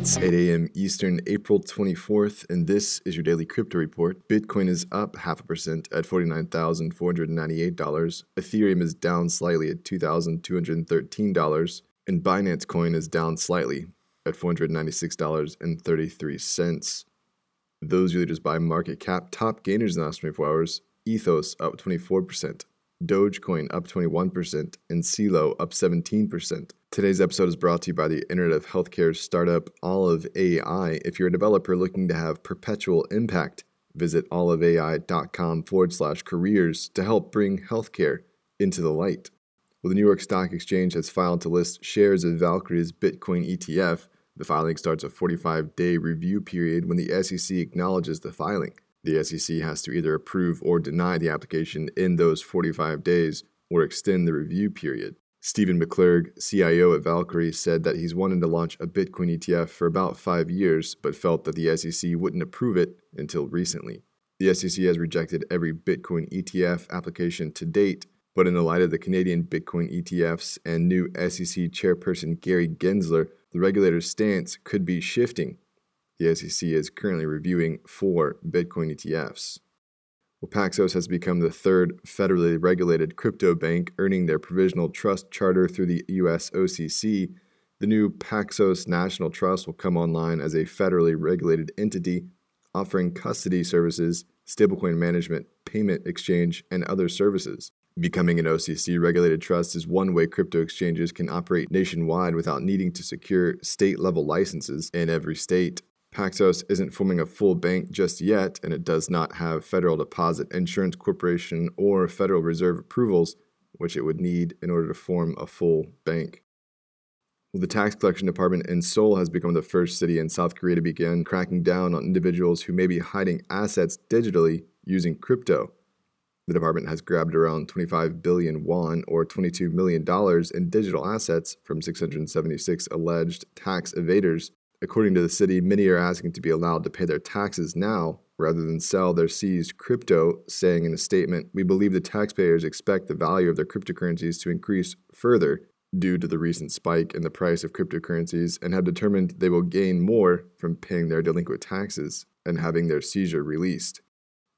It's 8 a.m. Eastern, April 24th, and this is your daily crypto report. Bitcoin is up half a percent at $49,498. Ethereum is down slightly at $2,213. And Binance Coin is down slightly at $496.33. Those are just by market cap. Top gainers in the last 24 hours Ethos up 24%, Dogecoin up 21%, and CELO up 17%. Today's episode is brought to you by the Internet of Healthcare startup Olive AI. If you're a developer looking to have perpetual impact, visit oliveai.com forward slash careers to help bring healthcare into the light. Well, the New York Stock Exchange has filed to list shares of Valkyrie's Bitcoin ETF. The filing starts a 45 day review period when the SEC acknowledges the filing. The SEC has to either approve or deny the application in those 45 days or extend the review period. Steven McClurg, CIO at Valkyrie, said that he's wanted to launch a Bitcoin ETF for about five years, but felt that the SEC wouldn't approve it until recently. The SEC has rejected every Bitcoin ETF application to date, but in the light of the Canadian Bitcoin ETFs and new SEC chairperson Gary Gensler, the regulator's stance could be shifting. The SEC is currently reviewing four Bitcoin ETFs. Well, Paxos has become the third federally regulated crypto bank, earning their provisional trust charter through the U.S. OCC. The new Paxos National Trust will come online as a federally regulated entity, offering custody services, stablecoin management, payment exchange, and other services. Becoming an OCC regulated trust is one way crypto exchanges can operate nationwide without needing to secure state level licenses in every state. Paxos isn't forming a full bank just yet, and it does not have Federal Deposit Insurance Corporation or Federal Reserve approvals, which it would need in order to form a full bank. Well, the tax collection department in Seoul has become the first city in South Korea to begin cracking down on individuals who may be hiding assets digitally using crypto. The department has grabbed around 25 billion won or $22 million in digital assets from 676 alleged tax evaders According to the city, many are asking to be allowed to pay their taxes now rather than sell their seized crypto, saying in a statement, We believe the taxpayers expect the value of their cryptocurrencies to increase further due to the recent spike in the price of cryptocurrencies and have determined they will gain more from paying their delinquent taxes and having their seizure released.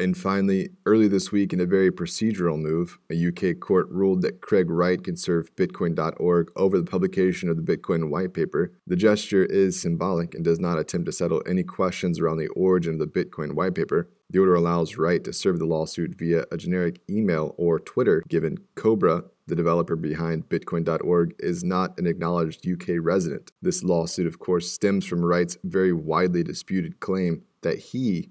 And finally, early this week, in a very procedural move, a UK court ruled that Craig Wright can serve Bitcoin.org over the publication of the Bitcoin white paper. The gesture is symbolic and does not attempt to settle any questions around the origin of the Bitcoin white paper. The order allows Wright to serve the lawsuit via a generic email or Twitter, given Cobra, the developer behind Bitcoin.org, is not an acknowledged UK resident. This lawsuit, of course, stems from Wright's very widely disputed claim that he